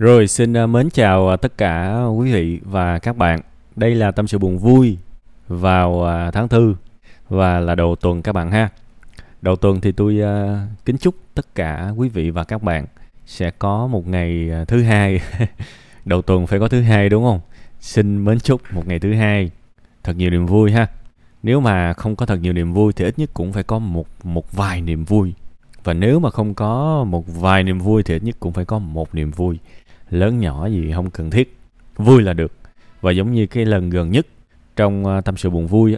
Rồi, xin ờ, mến chào ờ, tất cả quý vị và các bạn. Đây là tâm sự buồn vui vào ờ, tháng tư và là đầu tuần các bạn ha. Đầu tuần thì tôi kính chúc tất cả quý vị và các bạn sẽ có một ngày thứ hai. đầu tuần phải có thứ hai, đúng không? Xin mến chúc một ngày thứ hai thật nhiều niềm vui ha. Nếu mà không có thật nhiều niềm vui thì ít nhất cũng phải có một một vài niềm vui. Và nếu mà không có một vài niềm vui thì ít nhất cũng phải có một niềm vui lớn nhỏ gì không cần thiết. Vui là được. Và giống như cái lần gần nhất trong à, tâm sự buồn vui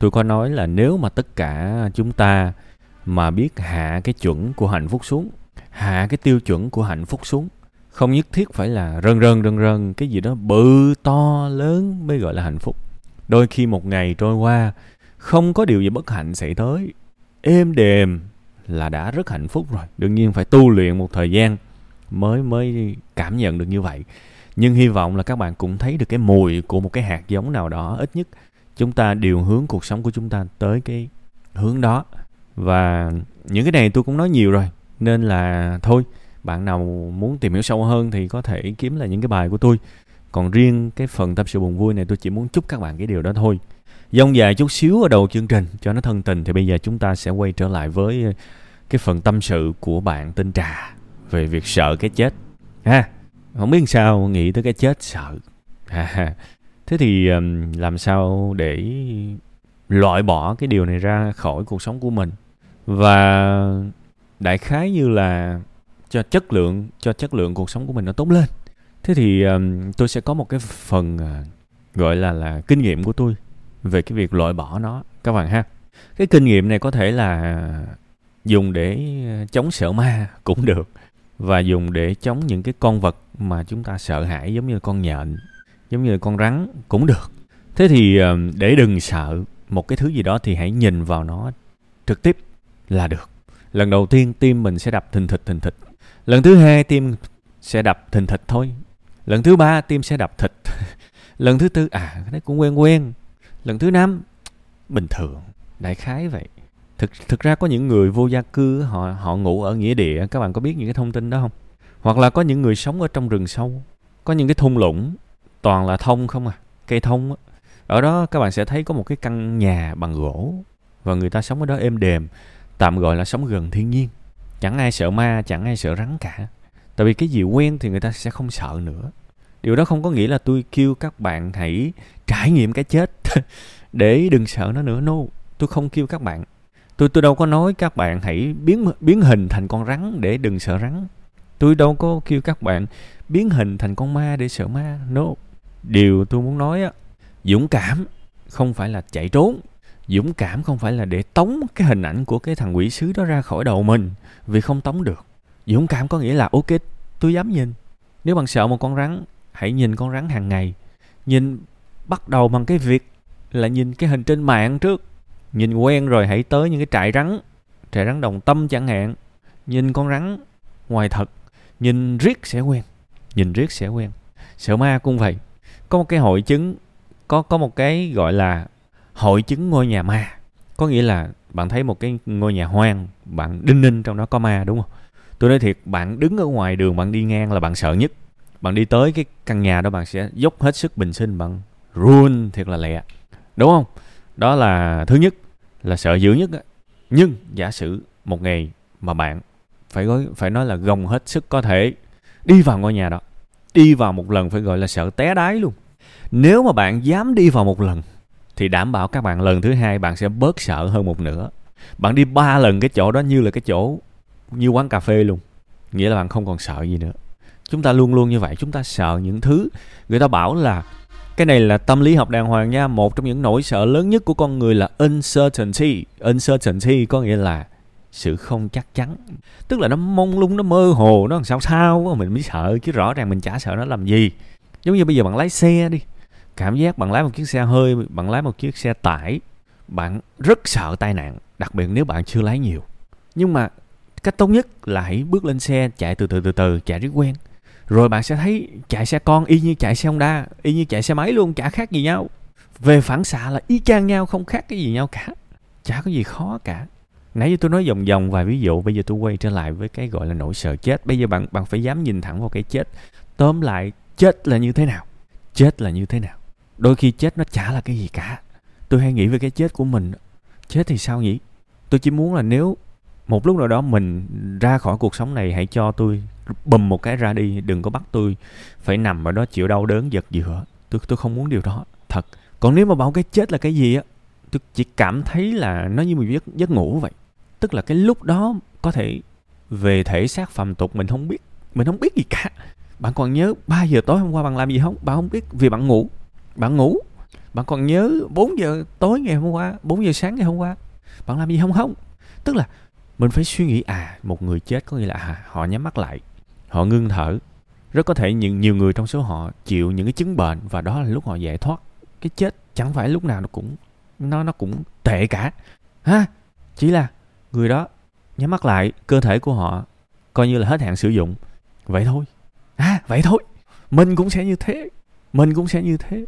tôi có nói là nếu mà tất cả chúng ta mà biết hạ cái chuẩn của hạnh phúc xuống, hạ cái tiêu chuẩn của hạnh phúc xuống, không nhất thiết phải là rơn rơn rơn rơn cái gì đó bự to, lớn mới gọi là hạnh phúc. Đôi khi một ngày trôi qua, không có điều gì bất hạnh xảy tới. Êm đềm là đã rất hạnh phúc rồi. Đương nhiên phải tu luyện một thời gian mới mới cảm nhận được như vậy. Nhưng hy vọng là các bạn cũng thấy được cái mùi của một cái hạt giống nào đó. Ít nhất chúng ta điều hướng cuộc sống của chúng ta tới cái hướng đó. Và những cái này tôi cũng nói nhiều rồi. Nên là thôi, bạn nào muốn tìm hiểu sâu hơn thì có thể kiếm là những cái bài của tôi. Còn riêng cái phần tâm sự buồn vui này tôi chỉ muốn chúc các bạn cái điều đó thôi. Dông dài chút xíu ở đầu chương trình cho nó thân tình thì bây giờ chúng ta sẽ quay trở lại với cái phần tâm sự của bạn tên trà về việc sợ cái chết. Ha không biết sao nghĩ tới cái chết sợ. Ha thế thì làm sao để loại bỏ cái điều này ra khỏi cuộc sống của mình? Và đại khái như là cho chất lượng cho chất lượng cuộc sống của mình nó tốt lên. Thế thì um, tôi sẽ có một cái phần uh, gọi là là kinh nghiệm của tôi về cái việc loại bỏ nó. Các bạn ha. Cái kinh nghiệm này có thể là dùng để ờ, chống sợ ma cũng được và dùng để chống những cái con vật mà chúng ta sợ hãi, giống như con nhện, giống như con rắn cũng được. Thế thì ờ, để đừng sợ một cái thứ gì đó thì hãy nhìn vào nó trực tiếp là được. Lần đầu tiên tim mình sẽ đập thình thịch thình thịch. Lần thứ hai tim sẽ đập thình thịch thôi. Lần thứ ba tim sẽ đập thịt lần thứ tư à cái đấy cũng quen quen. Lần thứ năm, bình thường. Đại khái vậy thực thực ra có những người vô gia cư họ họ ngủ ở nghĩa địa các bạn có biết những cái thông tin đó không? Hoặc là có những người sống ở trong rừng sâu, có những cái thung lũng, toàn là thông không à cây thông á. ở đó các bạn sẽ thấy có một cái căn nhà bằng gỗ và người ta sống ở đó êm đềm, tạm gọi là sống gần thiên nhiên. Chẳng ai sợ ma, chẳng ai sợ rắn cả. Tại vì cái gì quen thì người ta sẽ không sợ nữa. Điều đó không có nghĩa là tôi kêu các bạn hãy trải nghiệm cái chết để đừng sợ nó nữa. No, tôi không kêu các bạn tôi tôi đâu có nói các bạn hãy biến biến hình thành con rắn để đừng sợ rắn. Tôi đâu có kêu các bạn biến hình thành con ma để sợ ma. No. Điều tôi muốn nói á, dũng cảm không phải là chạy trốn. Dũng cảm không phải là để tống cái hình ảnh của cái thằng quỷ sứ đó ra khỏi đầu mình vì không tống được. Dũng cảm có nghĩa là, ok, tôi dám nhìn. Nếu bạn sợ một con rắn, hãy nhìn con rắn hàng ngày. Nhìn, bắt đầu bằng cái việc là nhìn cái hình trên mạng trước nhìn quen rồi hãy tới những cái trại rắn trại rắn đồng tâm chẳng hạn. Nhìn con rắn, ngoài thật. Nhìn riết sẽ quen, nhìn riết sẽ quen. Sợ ma cũng vậy. Có một cái hội chứng, có có một cái gọi là hội chứng ngôi nhà ma. Có nghĩa là bạn thấy một cái ngôi nhà hoang, bạn đinh ninh trong đó có ma, đúng không? Tôi nói thiệt, bạn đứng ở ngoài đường, bạn đi ngang là bạn sợ nhất. Bạn đi tới cái căn nhà đó, bạn sẽ dốc hết sức bình sinh, bạn run thiệt là lẹ. Đúng không? Đó là thứ nhất, là sợ dữ nhất á. Nhưng giả sử một ngày mà bạn phải gói phải nói là gồng hết sức có thể đi vào ngôi nhà đó, đi vào một lần phải gọi là sợ té đáy luôn. Nếu mà bạn dám đi vào một lần thì đảm bảo các bạn lần thứ hai bạn sẽ bớt sợ hơn một nửa. Bạn đi ba lần cái chỗ đó như là cái chỗ, như quán cà phê luôn. Nghĩa là bạn không còn sợ gì nữa. Chúng ta luôn luôn như vậy, chúng ta sợ những thứ. Người ta bảo là cái này là tâm lý học đàng hoàng nha. Một trong những nỗi sợ lớn nhất của con người là uncertainty. Uncertainty có nghĩa là sự không chắc chắn. Tức là nó mông lung, nó mơ hồ, nó làm sao sao mình mới sợ, chứ rõ ràng mình chả sợ nó làm gì. Giống như bây giờ bạn lái xe đi, cảm giác bạn lái một chiếc xe hơi, bạn lái một chiếc xe tải, bạn rất sợ tai nạn, đặc biệt nếu bạn chưa lái nhiều. Nhưng mà cách tốt nhất là hãy bước lên xe, chạy từ từ từ từ, chạy rất quen rồi bạn sẽ thấy chạy xe con y như chạy xe Honda, y như chạy xe máy luôn, chả khác gì nhau. Về phản xạ là y chang nhau, không khác cái gì nhau cả. Chả có gì khó cả. Nãy giờ tôi nói vòng vòng vài ví dụ, bây giờ tôi quay trở lại với cái gọi là nỗi sợ chết. Bây giờ bạn bạn phải dám nhìn thẳng vào cái chết. Tóm lại, chết là như thế nào? Chết là như thế nào? Đôi khi chết nó chả là cái gì cả. Tôi hay nghĩ về cái chết của mình. Chết thì sao nhỉ? Tôi chỉ muốn là nếu một lúc nào đó mình ra khỏi cuộc sống này, hãy cho tôi bùm một cái ra đi, đừng có bắt tôi phải nằm ở đó chịu đau đớn giật giữa tôi tôi không muốn điều đó, thật. Còn nếu mà bảo cái chết là cái gì á, tôi chỉ cảm thấy là nó như một giấc giấc ngủ vậy. Tức là cái lúc đó có thể về thể xác phàm tục, mình không biết, mình không biết gì cả. Bạn còn nhớ 3 giờ tối hôm qua bạn làm gì không? Bạn không biết vì bạn ngủ. Bạn ngủ. Bạn còn nhớ 4 giờ tối ngày hôm qua 4 giờ sáng ngày hôm qua. Bạn làm gì không không? Tức là mình phải suy nghĩ à một người chết có nghĩa là à, họ nhắm mắt lại họ ngưng thở. Rất có thể những nhiều người trong số họ chịu những cái chứng bệnh và đó là lúc họ giải thoát. Cái chết chẳng phải lúc nào nó cũng nó nó cũng tệ cả. Ha chỉ là người đó nhắm mắt lại cơ thể của họ coi như là hết hạn sử dụng. Vậy thôi. À vậy thôi. Mình cũng sẽ như thế. Mình cũng sẽ như thế.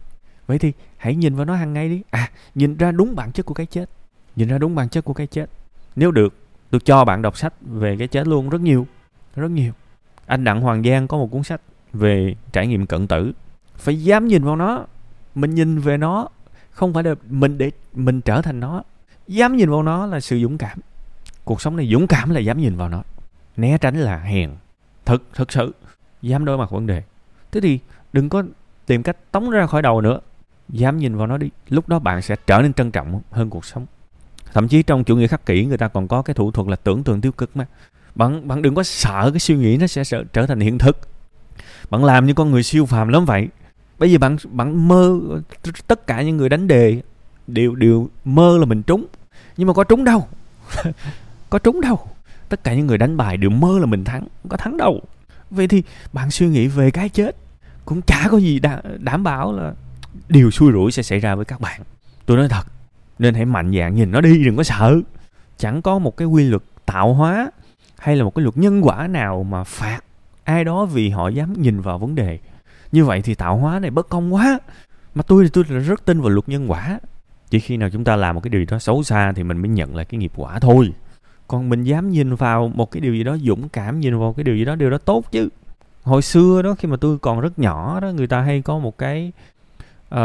Vậy thì hãy nhìn vào nó hàng ngày đi. À nhìn ra đúng bản chất của cái chết. Nhìn ra đúng bản chất của cái chết. Nếu được tôi cho bạn đọc sách về cái chết luôn rất nhiều. Rất nhiều. Anh đặng hoàng giang có một cuốn sách về trải nghiệm cận tử. Phải dám nhìn vào nó mình nhìn về nó không phải là mình để mình trở thành nó. Dám nhìn vào nó là sự dũng cảm. Cuộc sống này dũng cảm là dám nhìn vào nó. Né tránh là hèn. Thực thực sự dám đối mặt vấn đề. Thế thì đừng có tìm cách tống ra khỏi đầu nữa. Dám nhìn vào nó đi. Lúc đó bạn sẽ trở nên trân trọng hơn cuộc sống thậm chí trong chủ nghĩa khắc kỷ người ta còn có cái thủ thuật là tưởng tượng tiêu cực mà. Bạn bạn đừng có sợ cái suy nghĩ nó sẽ trở, trở thành hiện thực. Bạn làm như con người siêu phàm lắm vậy. Bây giờ bạn bạn mơ tất cả những người đánh đề đều đều mơ là mình trúng. Nhưng mà có trúng đâu? Có trúng đâu? Tất cả những người đánh bài đều mơ là mình thắng không có thắng đâu. Vậy thì bạn suy nghĩ về cái chết cũng chả có gì đảm bảo là điều xui rủi sẽ xảy ra với các bạn. Tôi nói thật nên hãy mạnh dạn nhìn nó đi đừng có sợ. Chẳng có một cái quy luật tạo hóa hay là một cái luật nhân quả nào mà phạt ai đó vì họ dám nhìn vào vấn đề. Như vậy thì tạo hóa này bất công quá. Mà tôi thì tôi là rất tin vào luật nhân quả. Chỉ khi nào chúng ta làm một cái điều gì đó xấu xa thì mình mới nhận lại cái nghiệp quả thôi. Còn mình dám nhìn vào một cái điều gì đó dũng cảm nhìn vào cái điều gì đó điều đó tốt chứ. Hồi xưa đó khi mà tôi còn rất nhỏ đó người ta hay có một cái uh,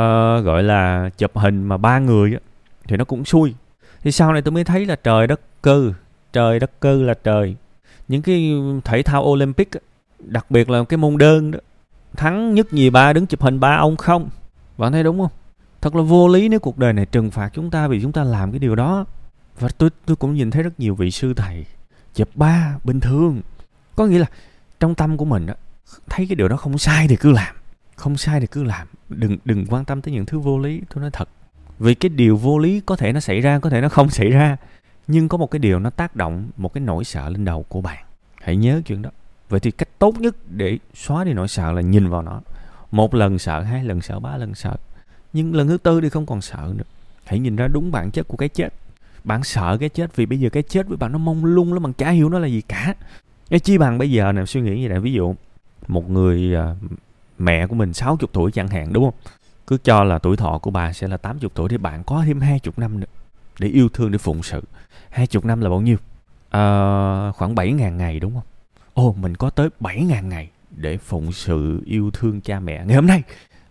gọi là chụp hình mà ba người đó thì nó cũng xui. Thì sau này tôi mới thấy là trời đất cơ trời đất cơ là trời. Những cái thể thao olympic đặc biệt là cái môn đơn đó thắng nhất nhì ba đứng chụp hình ba ông không? Bạn thấy đúng không? Thật là vô lý nếu cuộc đời này trừng phạt chúng ta vì chúng ta làm cái điều đó. Và tôi tôi cũng nhìn thấy rất nhiều vị sư thầy chụp ba bình thường. Có nghĩa là trong tâm của mình đó, thấy cái điều đó không sai thì cứ làm không sai thì cứ làm. Đừng đừng quan tâm tới những thứ vô lý. Tôi nói thật vì cái điều vô lý có thể nó xảy ra, có thể nó không xảy ra. Nhưng có một cái điều nó tác động, một cái nỗi sợ lên đầu của bạn. Hãy nhớ chuyện đó. Vậy thì cách tốt nhất để xóa đi nỗi sợ là nhìn vào nó. Một lần sợ, hai lần sợ, ba lần sợ. Nhưng lần thứ tư thì không còn sợ nữa. Hãy nhìn ra đúng bản chất của cái chết. Bạn sợ cái chết vì bây giờ cái chết với bạn nó mông lung lắm bạn chả hiểu nó là gì cả. Cái chi bằng bây giờ nè, suy nghĩ như này. Ví dụ, một người à, mẹ của mình 60 tuổi chẳng hạn, đúng không? Cứ cho là tuổi thọ của bà sẽ là 80 tuổi thì bạn có thêm 20 năm nữa để yêu thương để phụng sự. 20 năm là bao nhiêu? À, khoảng 7.000 ngày đúng không? Ồ mình có tới 7.000 ngày để phụng sự yêu thương cha mẹ. Ngày hôm nay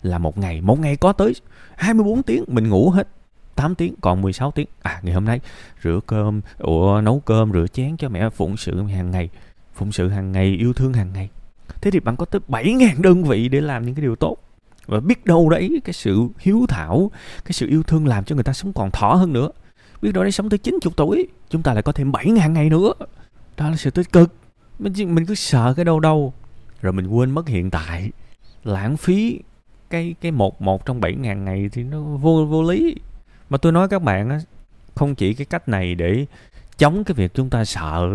là một ngày một ngày có tới 24 tiếng mình ngủ hết 8 tiếng còn 16 tiếng. À ngày hôm nay rửa cơm ủa nấu cơm rửa chén cho mẹ phụng sự hàng ngày phụng sự hàng ngày yêu thương hàng ngày. Thế thì bạn có tới 7.000 đơn vị để làm những cái điều tốt và biết đâu đấy cái sự hiếu thảo cái sự yêu thương làm cho người ta sống còn thọ hơn nữa. Biết đâu đấy sống tới 90 tuổi chúng ta lại có thêm 7.000 ngày nữa. Đó là sự tích cực. Mình, mình cứ sợ cái đâu đâu. Rồi mình quên mất hiện tại. Lãng phí cái cái một một trong bảy ngàn ngày thì nó vô vô lý. Mà tôi nói các bạn á không chỉ cái cách này để chống cái việc chúng ta sợ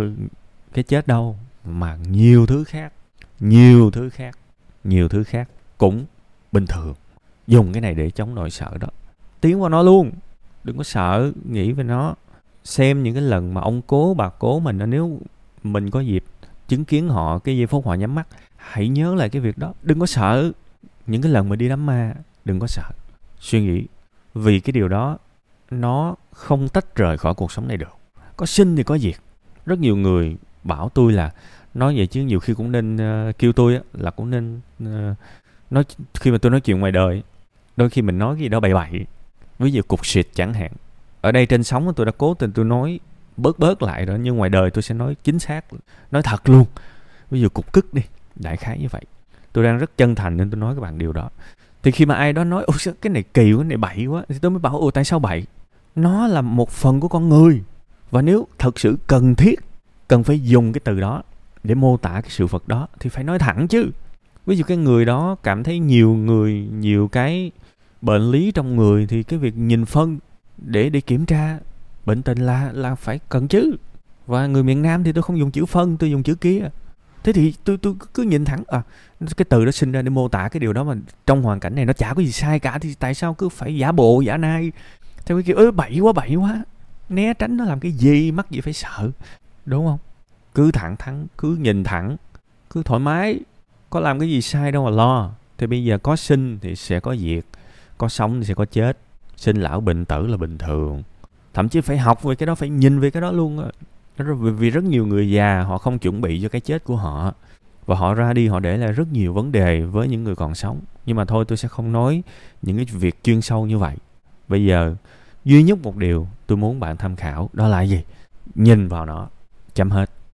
cái chết đâu mà nhiều thứ khác. Nhiều thứ khác. Nhiều thứ khác cũng bình thường. Dùng cái này để chống nỗi sợ đó. Tiến vào nó luôn. Đừng có sợ nghĩ về nó. Xem những cái lần mà ông cố bà cố mình nếu mình có dịp chứng kiến họ cái giây phút họ nhắm mắt hãy nhớ lại cái việc đó. Đừng có sợ. Những cái lần mà đi đám ma đừng có sợ. Suy nghĩ vì cái điều đó nó không tách rời khỏi cuộc sống này được. Có sinh thì có diệt. Rất nhiều người bảo tôi là nói vậy chứ nhiều khi cũng nên uh, kêu tôi á, là cũng nên uh, nói khi mà tôi nói chuyện ngoài đời, đôi khi mình nói cái gì đó bậy bậy. Ví dụ cục xịt chẳng hạn. Ở đây trên sóng tôi đã cố tình tôi nói bớt bớt lại rồi, nhưng ngoài đời tôi sẽ nói chính xác, nói thật luôn. Ví dụ cục cức đi, đại khái như vậy. Tôi đang rất chân thành nên tôi nói các bạn điều đó. Thì khi mà ai đó nói, ôi cái này kỳ cái này bậy quá, thì tôi mới bảo, ồ, tại sao bậy? Nó là một phần của con người. Và nếu thật sự cần thiết, cần phải dùng cái từ đó để mô tả cái sự vật đó, thì phải nói thẳng chứ ví dụ cái người đó cảm thấy nhiều người, nhiều cái bệnh lý trong người thì cái việc nhìn phân để để kiểm tra, bệnh tình là là phải cần chứ. Và người miền Nam thì tôi không dùng chữ phân, tôi dùng chữ kia. Thế thì tôi tôi cứ nhìn thẳng à cái từ đó sinh ra để mô tả cái điều đó mà trong hoàn cảnh này nó chả có gì sai cả thì tại sao cứ phải giả bộ, giả nai? Theo cái kiểu ơi bậy quá bậy quá. Né tránh nó làm cái gì, mắc gì phải sợ. Đúng không? Cứ thẳng thắn, cứ nhìn thẳng, cứ thoải mái có làm cái gì sai đâu mà lo. Thì bây giờ có sinh thì sẽ có diệt, có sống thì sẽ có chết. Sinh lão bệnh tử là bình thường. Thậm chí phải học về cái đó, phải nhìn về cái đó luôn á. Vì rất nhiều người già, họ không chuẩn bị cho cái chết của họ. Và họ ra đi, họ để lại rất nhiều vấn đề với những người còn sống. Nhưng mà thôi, tôi sẽ không nói những cái việc chuyên sâu như vậy. Bây giờ, duy nhất một điều tôi muốn bạn tham khảo, đó là gì? Nhìn vào nó, chấm hết.